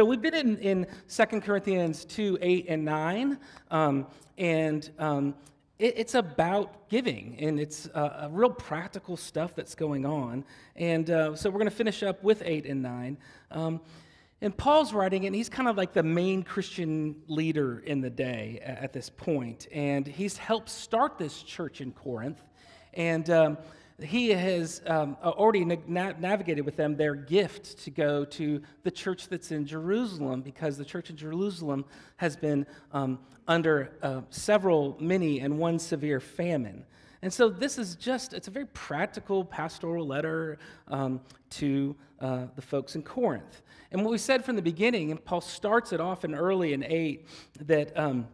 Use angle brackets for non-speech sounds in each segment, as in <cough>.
So we've been in, in 2 Corinthians 2 8 and 9, um, and um, it, it's about giving, and it's uh, real practical stuff that's going on. And uh, so we're going to finish up with 8 and 9. Um, and Paul's writing, and he's kind of like the main Christian leader in the day at this point. And he's helped start this church in Corinth. And um, he has um, already na- navigated with them their gift to go to the church that's in Jerusalem because the church in Jerusalem has been um, under uh, several, many, and one severe famine. And so this is just, it's a very practical pastoral letter um, to uh, the folks in Corinth. And what we said from the beginning, and Paul starts it off in early in 8, that, um,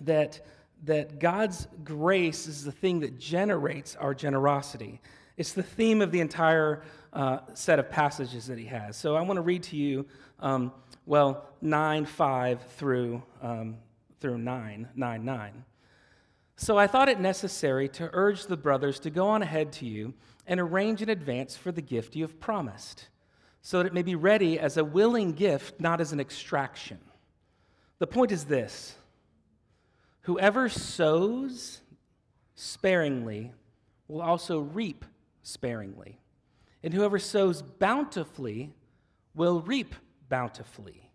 that that God's grace is the thing that generates our generosity. It's the theme of the entire uh, set of passages that he has. So I want to read to you, um, well, 9 5 through, um, through 9, 9 9. So I thought it necessary to urge the brothers to go on ahead to you and arrange in advance for the gift you have promised, so that it may be ready as a willing gift, not as an extraction. The point is this Whoever sows sparingly will also reap sparingly. And whoever sows bountifully will reap bountifully.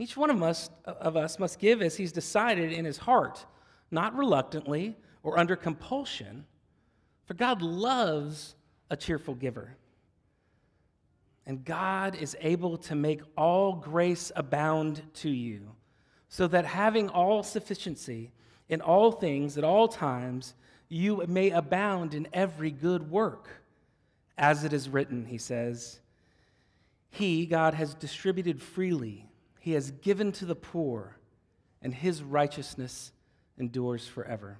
Each one of us, of us must give as he's decided in his heart, not reluctantly or under compulsion, for God loves a cheerful giver. And God is able to make all grace abound to you, so that having all sufficiency in all things, at all times, you may abound in every good work. As it is written, he says, He, God, has distributed freely, He has given to the poor, and His righteousness endures forever.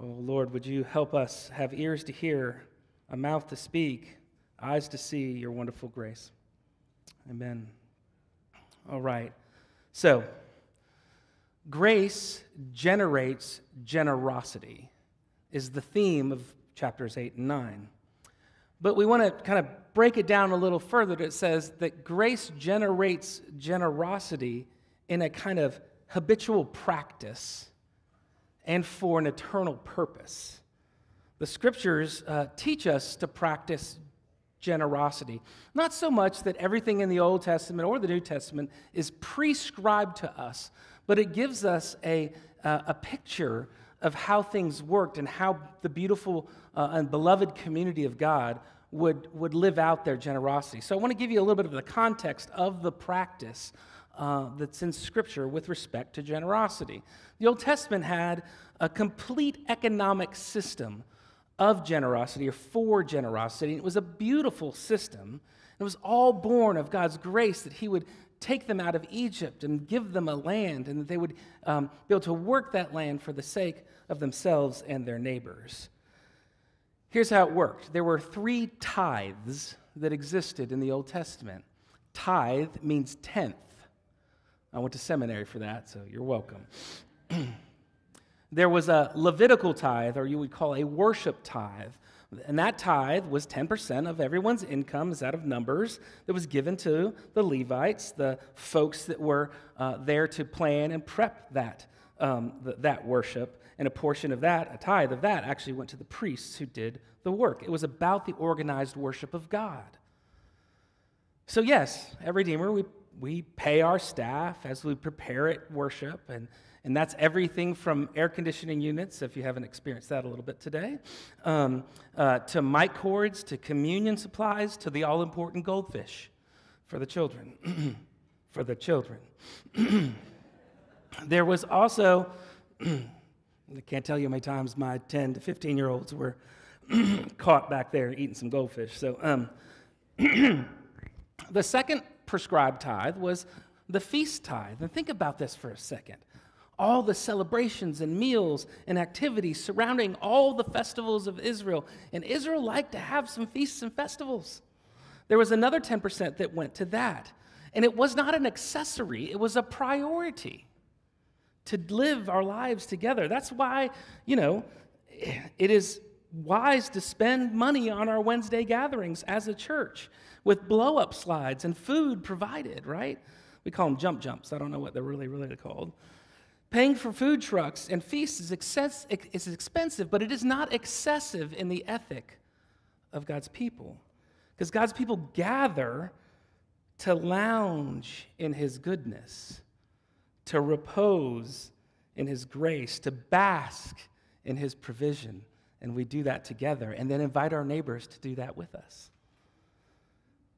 Oh, Lord, would you help us have ears to hear, a mouth to speak, eyes to see your wonderful grace? Amen. All right. So, Grace generates generosity, is the theme of chapters 8 and 9. But we want to kind of break it down a little further. It says that grace generates generosity in a kind of habitual practice and for an eternal purpose. The scriptures uh, teach us to practice generosity. Not so much that everything in the Old Testament or the New Testament is prescribed to us, but it gives us a, uh, a picture of how things worked and how the beautiful uh, and beloved community of God would, would live out their generosity. So I want to give you a little bit of the context of the practice uh, that's in Scripture with respect to generosity. The Old Testament had a complete economic system of generosity or for generosity. It was a beautiful system. It was all born of God's grace that He would take them out of Egypt and give them a land, and that they would um, be able to work that land for the sake of themselves and their neighbors. Here's how it worked there were three tithes that existed in the Old Testament. Tithe means tenth. I went to seminary for that, so you're welcome. <clears throat> there was a Levitical tithe, or you would call a worship tithe, and that tithe was 10% of everyone's income, is out of numbers, that was given to the Levites, the folks that were uh, there to plan and prep that, um, the, that worship. And a portion of that, a tithe of that, actually went to the priests who did the work. It was about the organized worship of God. So, yes, at Redeemer, we, we pay our staff as we prepare it worship and and that's everything from air conditioning units, if you haven't experienced that a little bit today, um, uh, to mic cords, to communion supplies, to the all important goldfish for the children. <clears throat> for the children. <clears throat> there was also, <clears throat> I can't tell you how many times my 10 to 15 year olds were caught back there eating some goldfish. So, um, the second prescribed tithe was the feast tithe. And think about this for a second all the celebrations and meals and activities surrounding all the festivals of Israel. And Israel liked to have some feasts and festivals. There was another 10% that went to that. And it was not an accessory, it was a priority to live our lives together. That's why, you know, it is wise to spend money on our Wednesday gatherings as a church with blow up slides and food provided, right? We call them jump jumps. I don't know what they're really, really called. Paying for food trucks and feasts is, excess, is expensive, but it is not excessive in the ethic of God's people. Because God's people gather to lounge in His goodness, to repose in His grace, to bask in His provision. And we do that together and then invite our neighbors to do that with us.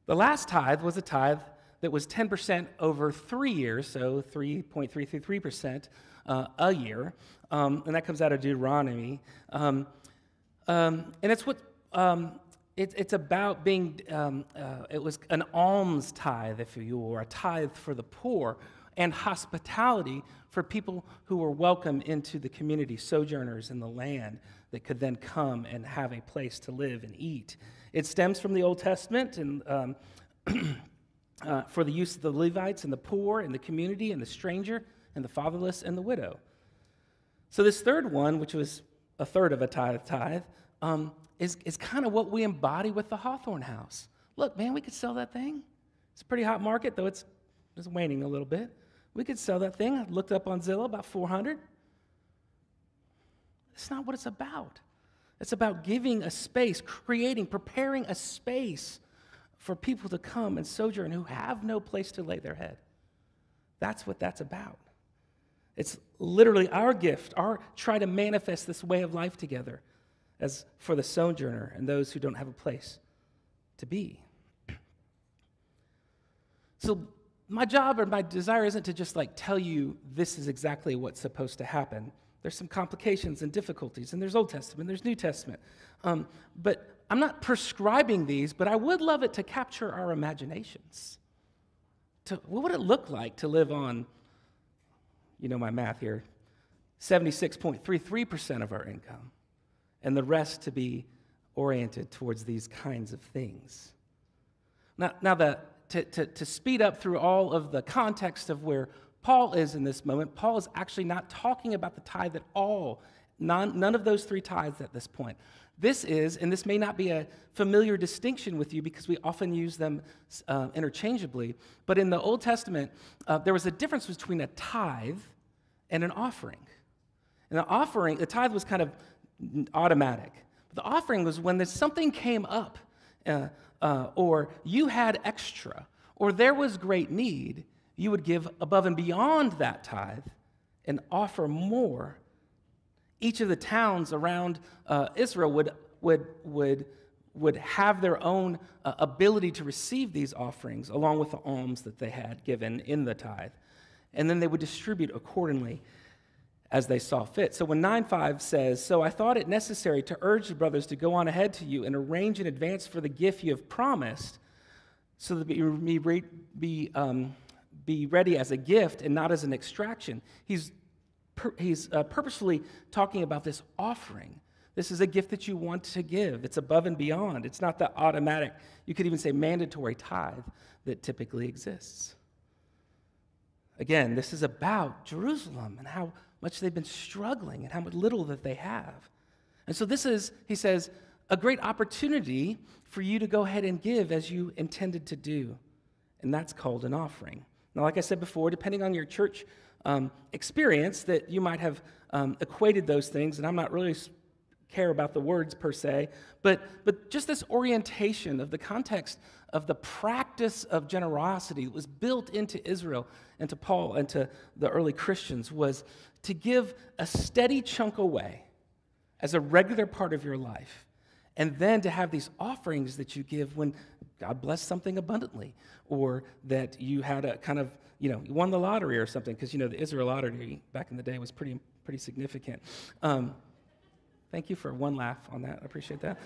The last tithe was a tithe that was 10% over three years, so 3.333% uh, a year. Um, and that comes out of Deuteronomy. Um, um, and it's what um, it, it's about being, um, uh, it was an alms tithe, if you will, or a tithe for the poor, and hospitality for people who were welcome into the community, sojourners in the land that could then come and have a place to live and eat. It stems from the Old Testament and um, <clears throat> uh, for the use of the Levites and the poor and the community and the stranger and the fatherless and the widow. So, this third one, which was a third of a tithe, tithe um, is, is kind of what we embody with the Hawthorne House. Look, man, we could sell that thing. It's a pretty hot market, though it's just waning a little bit. We could sell that thing. I looked up on Zillow, about 400. It's not what it's about. It's about giving a space, creating, preparing a space for people to come and sojourn who have no place to lay their head. That's what that's about. It's literally our gift, our try to manifest this way of life together as for the sojourner and those who don't have a place to be. So, my job or my desire isn't to just like tell you this is exactly what's supposed to happen. There's some complications and difficulties, and there's Old Testament, there's New Testament. Um, but I'm not prescribing these, but I would love it to capture our imaginations. To, what would it look like to live on, you know my math here, 76.33% of our income? and the rest to be oriented towards these kinds of things. Now, now the, to, to, to speed up through all of the context of where Paul is in this moment, Paul is actually not talking about the tithe at all. None, none of those three tithes at this point. This is, and this may not be a familiar distinction with you because we often use them uh, interchangeably, but in the Old Testament, uh, there was a difference between a tithe and an offering. And the offering, the tithe was kind of automatic. The offering was when something came up, uh, uh, or you had extra, or there was great need, you would give above and beyond that tithe and offer more. Each of the towns around uh, Israel would, would, would, would have their own uh, ability to receive these offerings along with the alms that they had given in the tithe. And then they would distribute accordingly as they saw fit. So when 9:5 says, "So I thought it necessary to urge the brothers to go on ahead to you and arrange in advance for the gift you have promised, so that you may be, um, be ready as a gift and not as an extraction." He's he's uh, purposefully talking about this offering. This is a gift that you want to give. It's above and beyond. It's not the automatic, you could even say mandatory tithe that typically exists. Again, this is about Jerusalem and how much they've been struggling and how little that they have. And so, this is, he says, a great opportunity for you to go ahead and give as you intended to do. And that's called an offering. Now, like I said before, depending on your church um, experience, that you might have um, equated those things, and I'm not really care about the words per se, but, but just this orientation of the context of the practice of generosity was built into Israel and to Paul and to the early Christians was to give a steady chunk away as a regular part of your life, and then to have these offerings that you give when God blessed something abundantly, or that you had a kind of, you know, you won the lottery or something, because, you know, the Israel lottery back in the day was pretty, pretty significant. Um, thank you for one laugh on that. I appreciate that.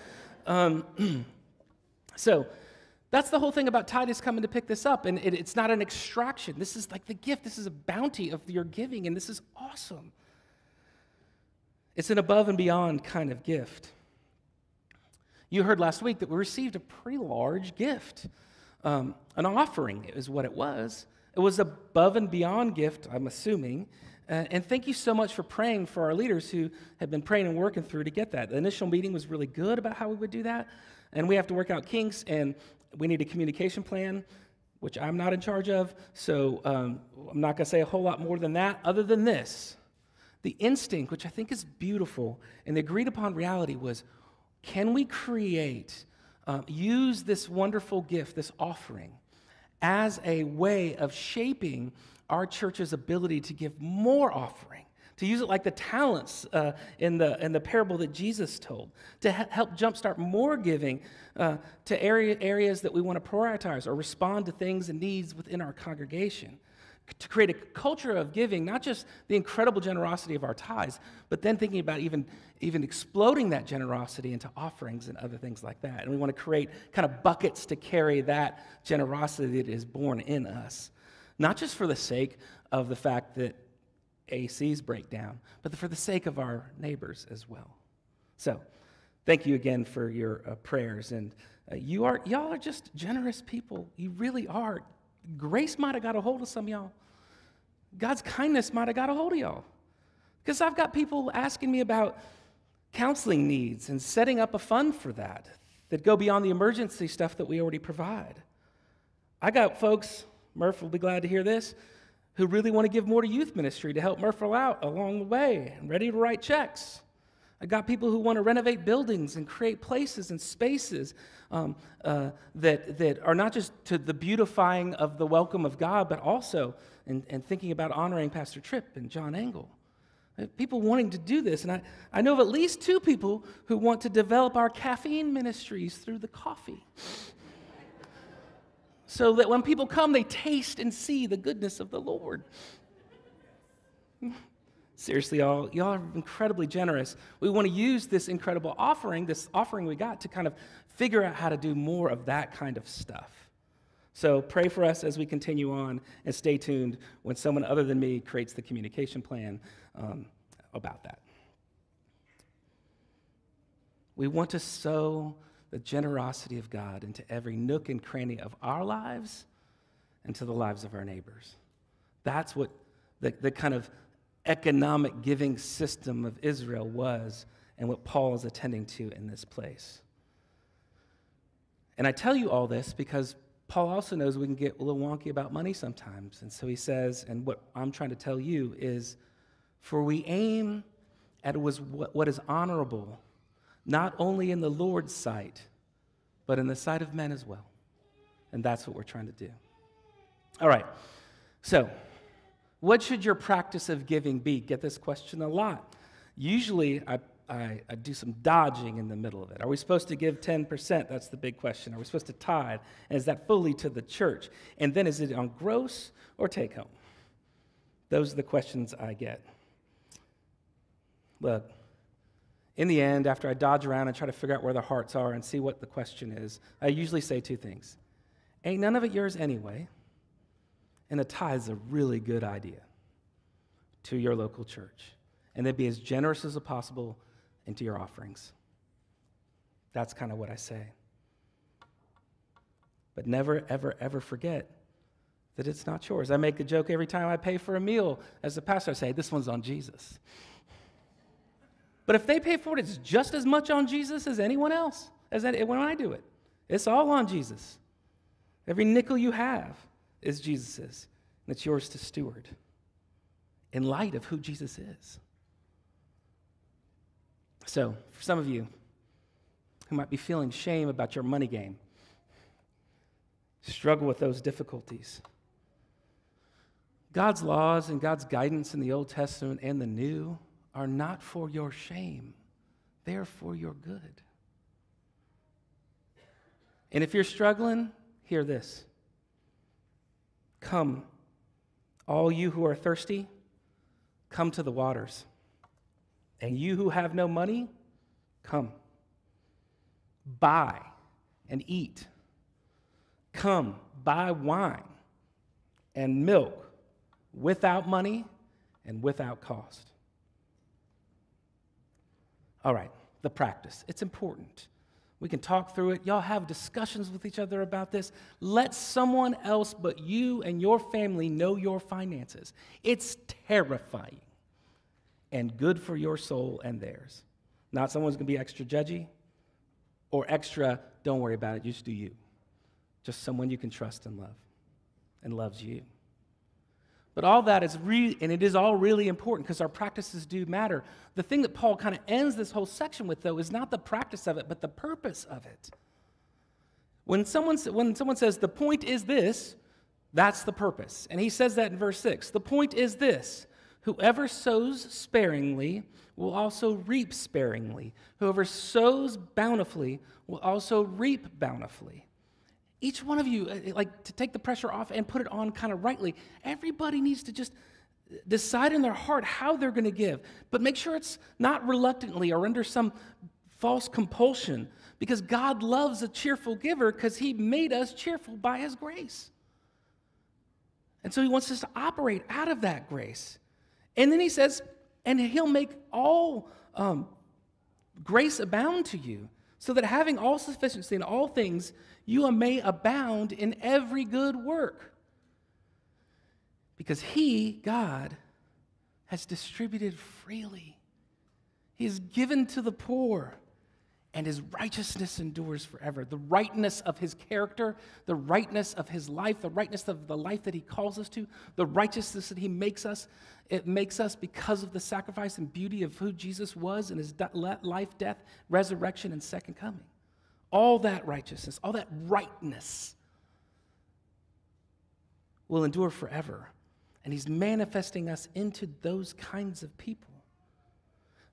Um, <clears throat> so, that's the whole thing about Titus coming to pick this up. And it, it's not an extraction. This is like the gift. This is a bounty of your giving. And this is awesome. It's an above and beyond kind of gift. You heard last week that we received a pretty large gift. Um, an offering is what it was. It was above and beyond gift, I'm assuming. Uh, and thank you so much for praying for our leaders who have been praying and working through to get that. The initial meeting was really good about how we would do that. And we have to work out kinks, and we need a communication plan, which I'm not in charge of. So um, I'm not going to say a whole lot more than that, other than this. The instinct, which I think is beautiful, and the agreed upon reality was can we create, uh, use this wonderful gift, this offering, as a way of shaping our church's ability to give more offering, to use it like the talents uh, in, the, in the parable that Jesus told, to ha- help jumpstart more giving uh, to area, areas that we want to prioritize or respond to things and needs within our congregation. To create a culture of giving, not just the incredible generosity of our tithes, but then thinking about even, even exploding that generosity into offerings and other things like that. And we want to create kind of buckets to carry that generosity that is born in us not just for the sake of the fact that ACs break down, but for the sake of our neighbors as well. So, thank you again for your uh, prayers. And uh, you are, y'all are just generous people. You really are. Grace might have got a hold of some of y'all. God's kindness might have got a hold of y'all. Because I've got people asking me about counseling needs and setting up a fund for that that go beyond the emergency stuff that we already provide. I got folks Murph will be glad to hear this, who really want to give more to youth ministry to help Murph out along the way and ready to write checks. I got people who want to renovate buildings and create places and spaces um, uh, that, that are not just to the beautifying of the welcome of God, but also in thinking about honoring Pastor Tripp and John Engel. Uh, people wanting to do this. And I, I know of at least two people who want to develop our caffeine ministries through the coffee <laughs> so that when people come, they taste and see the goodness of the Lord. <laughs> Seriously, y'all, y'all are incredibly generous. We want to use this incredible offering, this offering we got, to kind of figure out how to do more of that kind of stuff. So pray for us as we continue on, and stay tuned when someone other than me creates the communication plan um, about that. We want to sow the generosity of God into every nook and cranny of our lives and to the lives of our neighbors. That's what the, the kind of economic giving system of Israel was and what Paul is attending to in this place. And I tell you all this because Paul also knows we can get a little wonky about money sometimes. And so he says, and what I'm trying to tell you is, for we aim at what is honorable not only in the Lord's sight, but in the sight of men as well. And that's what we're trying to do. All right, so what should your practice of giving be? Get this question a lot. Usually, I, I, I, do some dodging in the middle of it. Are we supposed to give 10%? That's the big question. Are we supposed to tithe? And is that fully to the church? And then is it on gross or take home? Those are the questions I get. Look, in the end, after I dodge around and try to figure out where the hearts are and see what the question is, I usually say two things. Ain't none of it yours anyway, and a tithe is a really good idea to your local church. And then be as generous as possible into your offerings. That's kind of what I say. But never, ever, ever forget that it's not yours. I make a joke every time I pay for a meal as a pastor. I say, This one's on Jesus. But if they pay for it, it's just as much on Jesus as anyone else, as when I do it. It's all on Jesus. Every nickel you have is Jesus's, and it's yours to steward in light of who Jesus is. So, for some of you who might be feeling shame about your money game, struggle with those difficulties. God's laws and God's guidance in the Old Testament and the New are not for your shame, they are for your good. And if you're struggling, hear this. Come, all you who are thirsty, come to the waters. And you who have no money, come. Buy and eat. Come, buy wine and milk without money and without cost. All right, the practice. It's important. We can talk through it. Y'all have discussions with each other about this. Let someone else but you and your family know your finances. It's terrifying and good for your soul and theirs. Not someone's going to be extra judgy or extra, don't worry about it, just do you. Just someone you can trust and love and loves you. But all that is really, and it is all really important because our practices do matter. The thing that Paul kind of ends this whole section with, though, is not the practice of it, but the purpose of it. When someone, when someone says, the point is this, that's the purpose. And he says that in verse 6. The point is this whoever sows sparingly will also reap sparingly, whoever sows bountifully will also reap bountifully. Each one of you, uh, like to take the pressure off and put it on kind of rightly, everybody needs to just decide in their heart how they're going to give, but make sure it's not reluctantly or under some false compulsion because God loves a cheerful giver because he made us cheerful by his grace. And so he wants us to operate out of that grace. And then he says, and he'll make all um, grace abound to you, so that having all sufficiency in all things, you may abound in every good work. Because He, God, has distributed freely. He has given to the poor, and His righteousness endures forever. The rightness of His character, the rightness of His life, the rightness of the life that He calls us to, the righteousness that He makes us, it makes us because of the sacrifice and beauty of who Jesus was and His life, death, resurrection, and second coming all that righteousness, all that rightness will endure forever. And he's manifesting us into those kinds of people.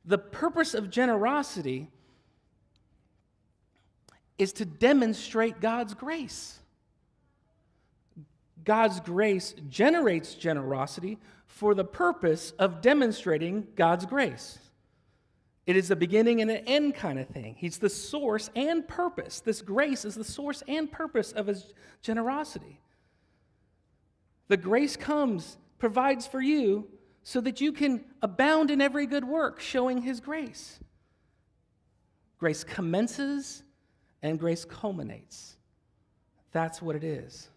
The purpose of generosity is to demonstrate God's grace. God's grace generates generosity for the purpose of demonstrating God's grace. It is a beginning and an end kind of thing. He's the source and purpose. This grace is the source and purpose of his generosity. The grace comes, provides for you so that you can abound in every good work, showing his grace. Grace commences and grace culminates. That's what it is.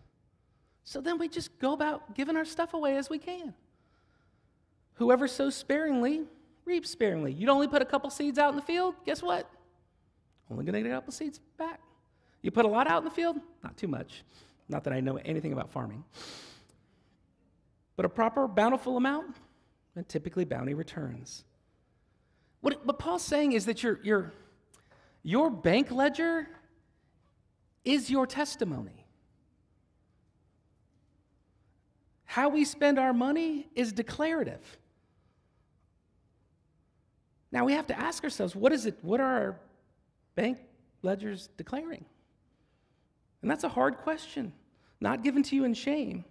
So then we just go about giving our stuff away as we can. Whoever sows sparingly, reap sparingly. You'd only put a couple seeds out in the field, guess what? Only to get a couple seeds back. You put a lot out in the field, not too much. Not that I know anything about farming. But a proper bountiful amount, and typically bounty returns. What, what Paul's saying is that your, your, your bank ledger is your testimony. How we spend our money is declarative. Now we have to ask ourselves what is it, what are our bank ledgers declaring? And that's a hard question, not given to you in shame.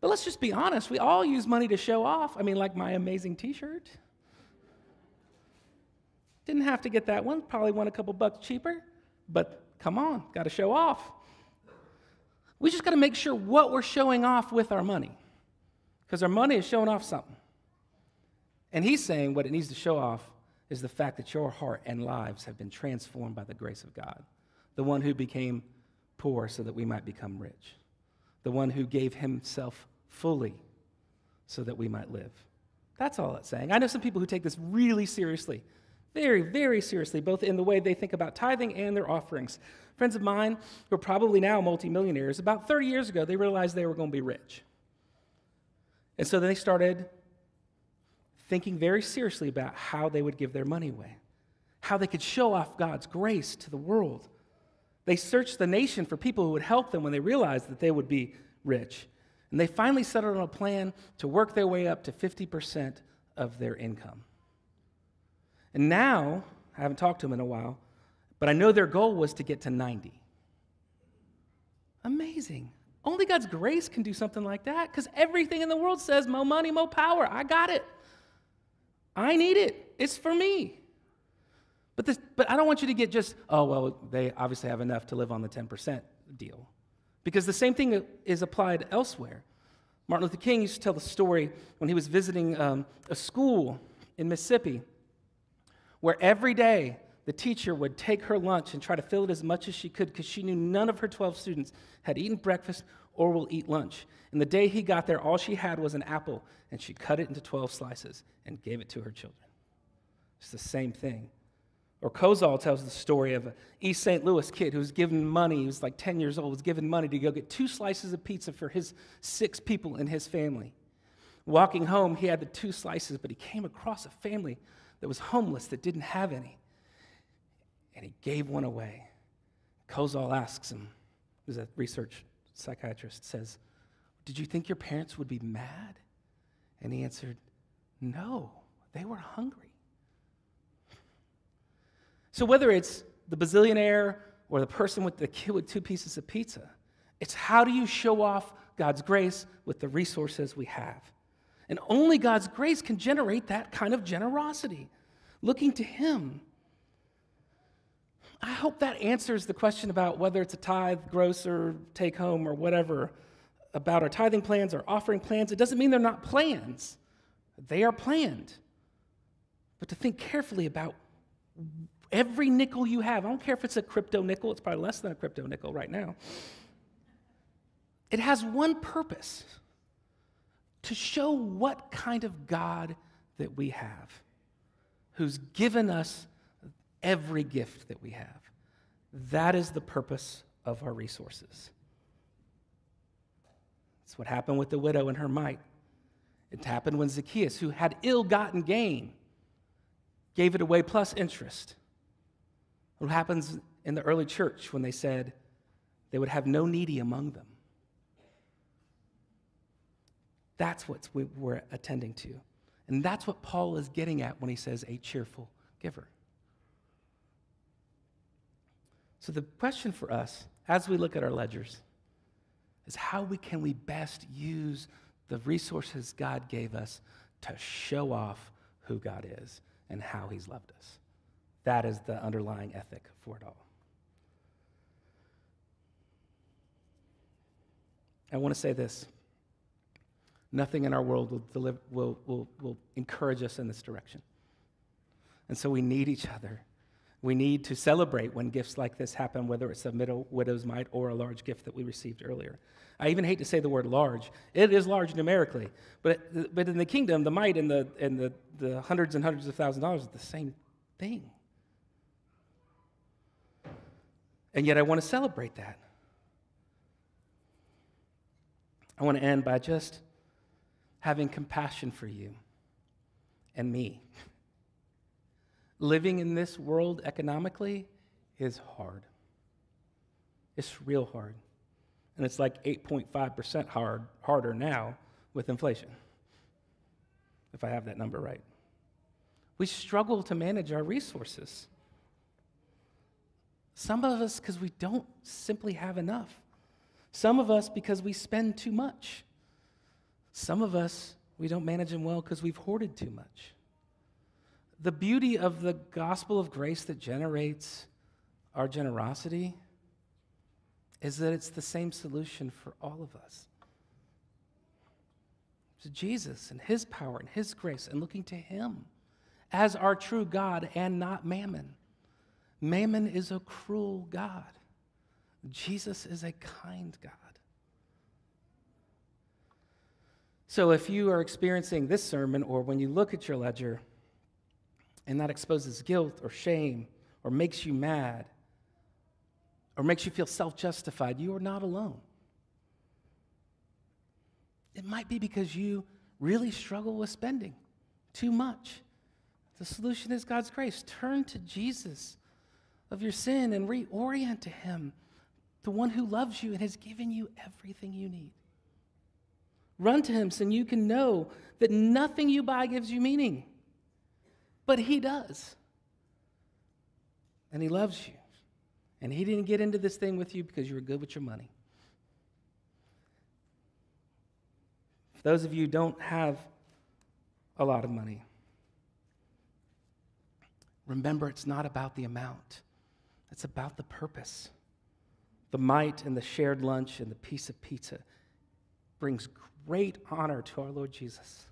But let's just be honest, we all use money to show off. I mean, like my amazing t shirt. Didn't have to get that one, probably went a couple bucks cheaper, but come on, got to show off. We just got to make sure what we're showing off with our money, because our money is showing off something. And he's saying what it needs to show off is the fact that your heart and lives have been transformed by the grace of God, the one who became poor so that we might become rich, the one who gave himself fully so that we might live. That's all it's saying. I know some people who take this really seriously, very, very seriously, both in the way they think about tithing and their offerings. Friends of mine who are probably now multimillionaires, about 30 years ago, they realized they were going to be rich. And so they started thinking very seriously about how they would give their money away, how they could show off God's grace to the world. They searched the nation for people who would help them when they realized that they would be rich. And they finally settled on a plan to work their way up to 50% of their income. And now, I haven't talked to them in a while, but I know their goal was to get to 90. Amazing. Only God's grace can do something like that because everything in the world says, more money, more power. I got it. I need it. It's for me. But, this, but I don't want you to get just, oh, well, they obviously have enough to live on the 10% deal. Because the same thing is applied elsewhere. Martin Luther King used to tell the story when he was visiting um, a school in Mississippi where every day the teacher would take her lunch and try to fill it as much as she could because she knew none of her 12 students had eaten breakfast or will eat lunch. And the day he got there, all she had was an apple, and she cut it into 12 slices and gave it to her children. It's the same thing. Or Kozol tells the story of an East St. Louis kid who was given money, he was like 10 years old, was given money to go get two slices of pizza for his six people in his family. Walking home, he had the two slices, but he came across a family that was homeless that didn't have any. And he gave one away. Kozol asks him, who's a research psychiatrist, says, Did you think your parents would be mad? And he answered, No, they were hungry. So whether it's the bazillionaire or the person with the kid with two pieces of pizza, it's how do you show off God's grace with the resources we have? And only God's grace can generate that kind of generosity, looking to Him. I hope that answers the question about whether it's a tithe, gross, or take home, or whatever, about our tithing plans or offering plans. It doesn't mean they're not plans, they are planned. But to think carefully about Every nickel you have, I don't care if it's a crypto nickel, it's probably less than a crypto nickel right now. It has one purpose to show what kind of God that we have, who's given us every gift that we have. That is the purpose of our resources. It's what happened with the widow and her mite. It happened when Zacchaeus, who had ill gotten gain, gave it away plus interest. What happens in the early church when they said they would have no needy among them? That's what we're attending to. And that's what Paul is getting at when he says a cheerful giver. So the question for us as we look at our ledgers is how we can we best use the resources God gave us to show off who God is and how he's loved us. That is the underlying ethic for it all. I want to say this nothing in our world will, deliver, will, will, will encourage us in this direction. And so we need each other. We need to celebrate when gifts like this happen, whether it's a middle widow's mite or a large gift that we received earlier. I even hate to say the word large. It is large numerically, but, but in the kingdom, the mite and the, and the, the hundreds and hundreds of thousands of dollars is the same thing. And yet I want to celebrate that. I want to end by just having compassion for you and me. Living in this world economically is hard. It's real hard. And it's like 8.5% hard, harder now with inflation, if I have that number right. We struggle to manage our resources. Some of us because we don't simply have enough. Some of us because we spend too much. Some of us, we don't manage them well because we've hoarded too much. The beauty of the gospel of grace that generates our generosity is that it's the same solution for all of us. To Jesus and his power and his grace and looking to him as our true God and not mammon. Mammon is a cruel God. Jesus is a kind God. So if you are experiencing this sermon, or when you look at your ledger and that exposes guilt or shame or makes you mad or makes you feel self justified, you are not alone. It might be because you really struggle with spending too much. The solution is God's grace. Turn to Jesus of your sin and reorient to Him, the one who loves you and has given you everything you need. Run to Him so you can know that nothing you buy gives you meaning, but He does. And He loves you. And He didn't get into this thing with you because you were good with your money. For those of you who don't have a lot of money, remember it's not about the amount. It's about the purpose. The mite and the shared lunch and the piece of pizza brings great honor to our Lord Jesus.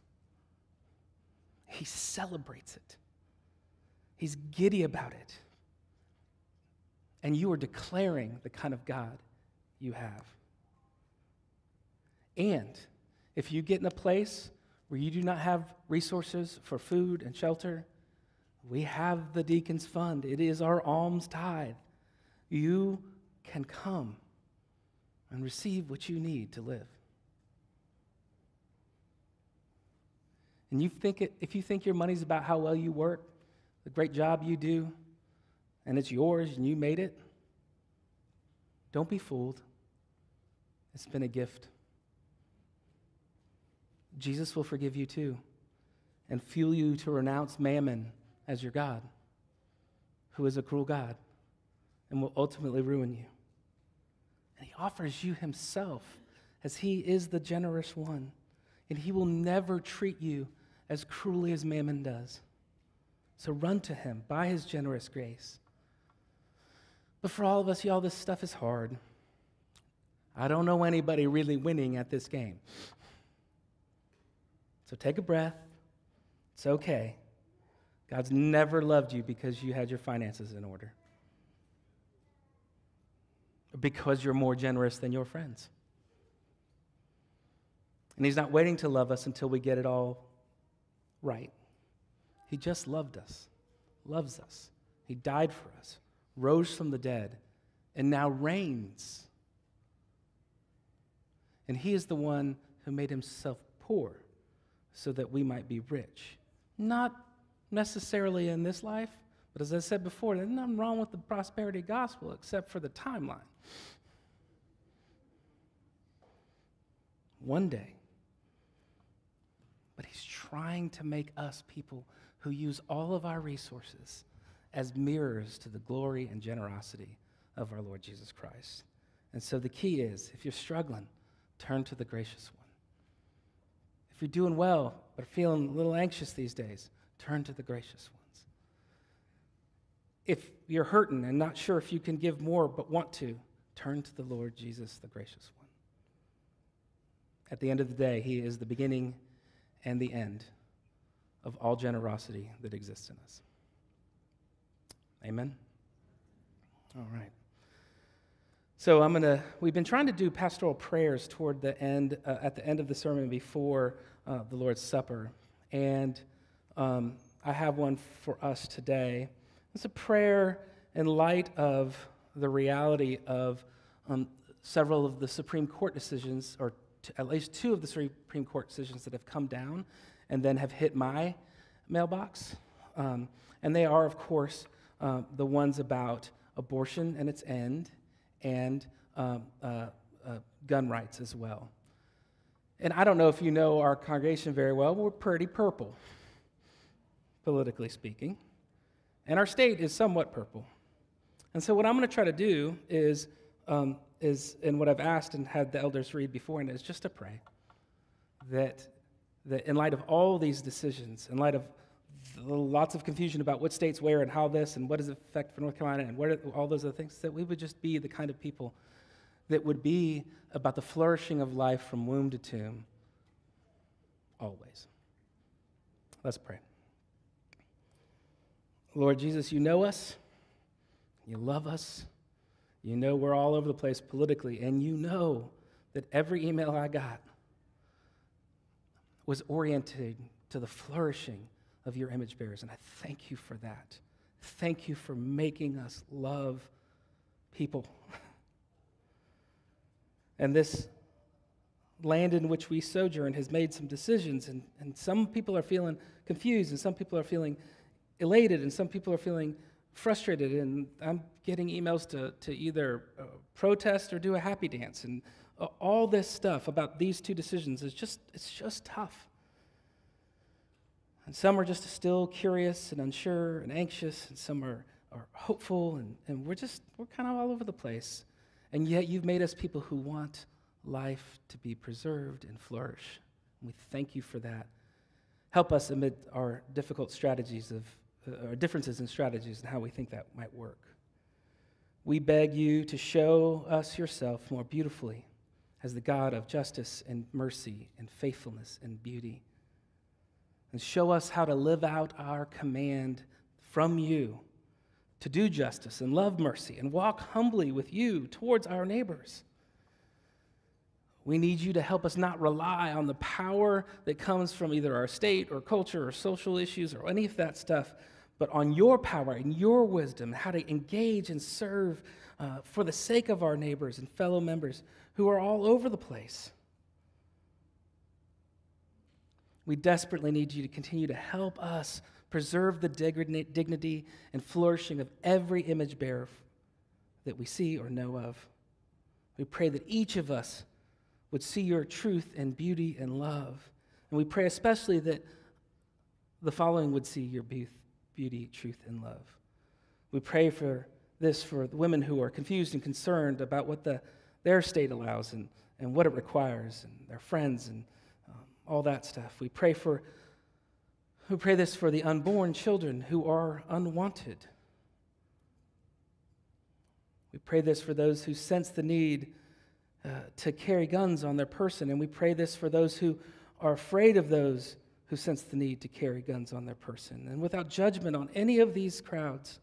He celebrates it, He's giddy about it. And you are declaring the kind of God you have. And if you get in a place where you do not have resources for food and shelter, we have the Deacons Fund. It is our alms tithe. You can come and receive what you need to live. And you think it, if you think your money's about how well you work, the great job you do, and it's yours and you made it, don't be fooled. It's been a gift. Jesus will forgive you too and fuel you to renounce mammon as your God, who is a cruel God and will ultimately ruin you. And he offers you himself as he is the generous one, and he will never treat you as cruelly as mammon does. So run to him by his generous grace. But for all of us, y'all, this stuff is hard. I don't know anybody really winning at this game. So take a breath. It's okay. God's never loved you because you had your finances in order, because you're more generous than your friends. And He's not waiting to love us until we get it all right. He just loved us, loves us. He died for us, rose from the dead, and now reigns. And He is the one who made Himself poor so that we might be rich. Not necessarily in this life, but as I said before, there's nothing wrong with the prosperity gospel except for the timeline. One day. Trying to make us people who use all of our resources as mirrors to the glory and generosity of our Lord Jesus Christ. And so the key is if you're struggling, turn to the gracious one If you're doing well but feeling a little anxious these days, turn to the gracious ones. If you're hurting and not sure if you can give more but want to, turn to the Lord Jesus, the gracious one. At the end of the day, He is the beginning and the end of all generosity that exists in us. Amen? All right. So I'm to, we've been trying to do pastoral prayers toward the end, uh, at the end of the sermon before uh, the Lord's Supper. And um, I have one for us today. It's a prayer in light of the reality of um, several of the Supreme Court decisions, or at least two of the Supreme Court decisions that have come down and then have hit my mailbox. Um, and they are, of course, uh, the ones about abortion and its end and um, uh, uh, gun rights as well. And I don't know if you know our congregation very well, but we're pretty purple, politically speaking. And our state is somewhat purple. And so, what I'm going to try to do is, um, is, and what I've asked and had the elders read before, and is just to pray that, that in light of all these decisions, in light of lots of confusion about what states where and how this and what does it affect for North Carolina and what all those other things, that we would just be the kind of people that would be about the flourishing of life from womb to tomb, always. Let's pray. Lord Jesus, you know us, you love us, you know we're all over the place politically, and you know that every email I got was oriented to the flourishing of your image bearers. And I thank you for that. Thank you for making us love people. <laughs> And this land in which we sojourn has made some decisions, and, and some people are feeling confused, and some people are feeling elated, and some people are feeling frustrated. And I'm getting emails to, to either uh, protest or do a happy dance. And uh, all this stuff about these two decisions is just, it's just tough. And some are just still curious and unsure and anxious, and some are, are hopeful, and, and we're just, we're kind of all over the place. And yet you've made us people who want life to be preserved and flourish. And we thank you for that. Help us amid our difficult strategies of, uh, our differences in strategies and how we think that might work. We beg you to show us yourself more beautifully as the God of justice and mercy and faithfulness and beauty. And show us how to live out our command from you to do justice and love mercy and walk humbly with you towards our neighbors. We need you to help us not rely on the power that comes from either our state or culture or social issues or any of that stuff, but on your power and your wisdom, how to engage and serve uh, for the sake of our neighbors and fellow members who are all over the place. We desperately need you to continue to help us preserve the dignity and flourishing of every image bearer that we see or know of. We pray that each of us would see your truth and beauty and love. And we pray especially that the following would see your beauty, truth, and love. We pray for this for the women who are confused and concerned about what the, their state allows and, and what it requires, and their friends and um, all that stuff. We pray for we pray this for the unborn children who are unwanted. We pray this for those who sense the need uh, to carry guns on their person, and we pray this for those who are afraid of those who sense the need to carry guns on their person. And without judgment on any of these crowds,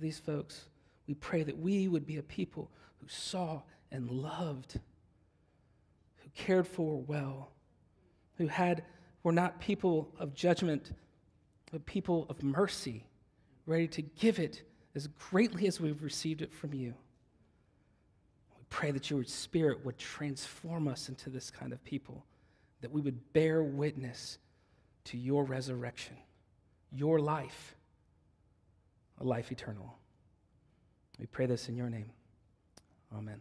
these folks, we pray that we would be a people who saw and loved, who cared for well, who had were not people of judgment but people of mercy, ready to give it as greatly as we've received it from you. We pray that your Spirit would transform us into this kind of people, that we would bear witness to your resurrection, your life, a life eternal. We pray this in your name. Amen.